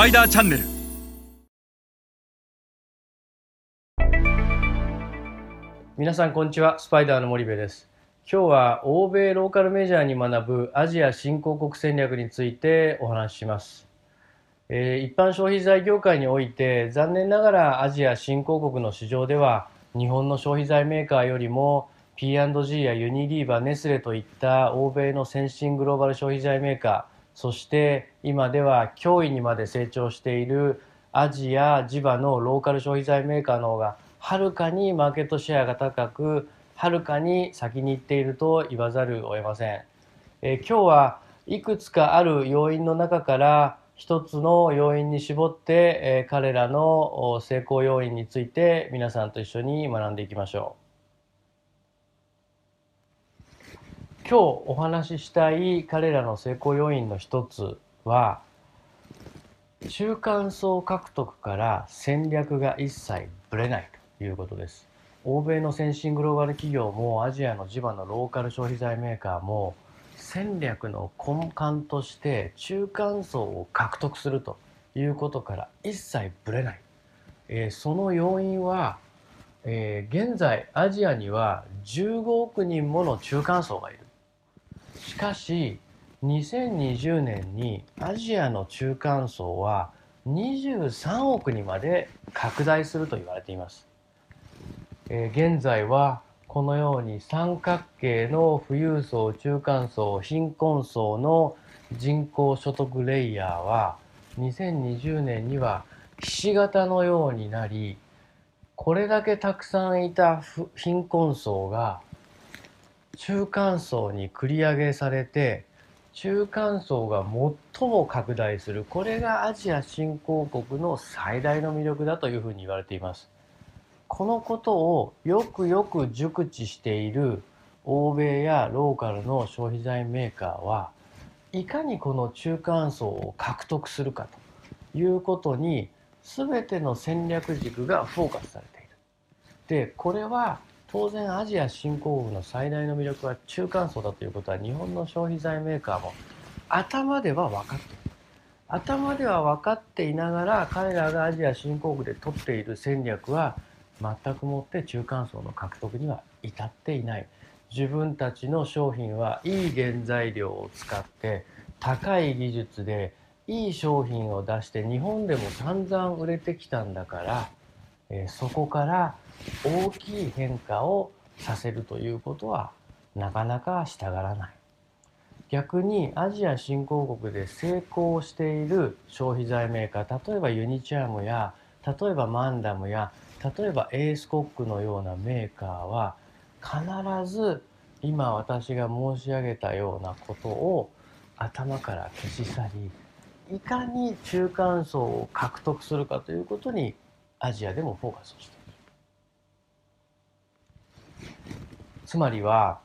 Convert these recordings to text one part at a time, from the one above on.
パイダーチャンネル。皆さんこんにちは。スパイダーの森部です。今日は欧米ローカルメジャーに学ぶアジア新興国戦略についてお話しします。えー、一般消費財業界において残念ながらアジア新興国の市場では日本の消費財メーカーよりも P&G やユニリーバネスレといった欧米の先進グローバル消費財メーカーそして今では脅威にまで成長しているアジア地場のローカル消費財メーカーの方がはるかにマーケットシェアが高くはるかに先に行っていると言わざるを得ません、えー、今日はいくつかある要因の中から一つの要因に絞って、えー、彼らの成功要因について皆さんと一緒に学んでいきましょう。今日お話ししたい彼らの成功要因の一つは中間層獲得から戦略が一切ぶれないということです。欧米の先進グローバル企業もアジアの地場のローカル消費財メーカーも戦略の根幹として中間層を獲得するということから一切ぶれない、えー、その要因は、えー、現在アジアには15億人もの中間層がいるしかし2020年にアジアの中間層は23億にまで拡大すると言われています、えー、現在はこのように三角形の富裕層中間層貧困層の人口所得レイヤーは2020年にはひし形のようになりこれだけたくさんいた貧困層が中間層に繰り上げされて中間層が最も拡大するこれがアジア新興国の最大の魅力だというふうに言われています。このことをよくよく熟知している欧米やローカルの消費財メーカーはいかにこの中間層を獲得するかということに全ての戦略軸がフォーカスされている。でこれは当然アジア新興国の最大の魅力は中間層だということは日本の消費財メーカーも頭では分かっている。頭では分かっていながら彼らがアジア新興国で取っている戦略は全くもって中間層の獲得には至っていない自分たちの商品はいい原材料を使って高い技術でいい商品を出して日本でも散々売れてきたんだから、え、そこから大きい変化をさせるということはなかなかしたがらない。逆にアジア新興国で成功している消費財メーカー例えばユニチャームや例えばマンダムや例えばエースコックのようなメーカーは必ず今私が申し上げたようなことを頭から消し去りいかに中間層を獲得するかということにアジアでもフォーカスをしている。つまりは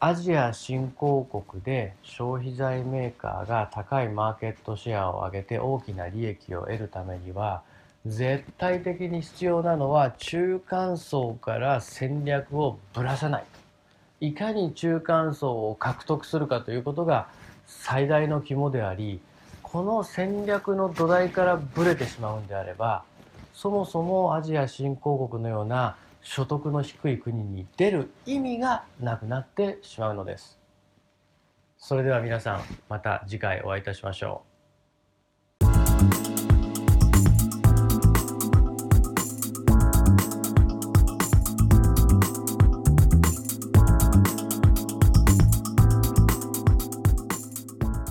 アジア新興国で消費財メーカーが高いマーケットシェアを上げて大きな利益を得るためには絶対的に必要なのは中間層から戦略をぶらさないいかに中間層を獲得するかということが最大の肝でありこの戦略の土台からぶれてしまうんであればそもそもアジア新興国のような所得の低い国に出る意味がなくなってしまうのです。それでは皆さんまた次回お会いいたしましょう。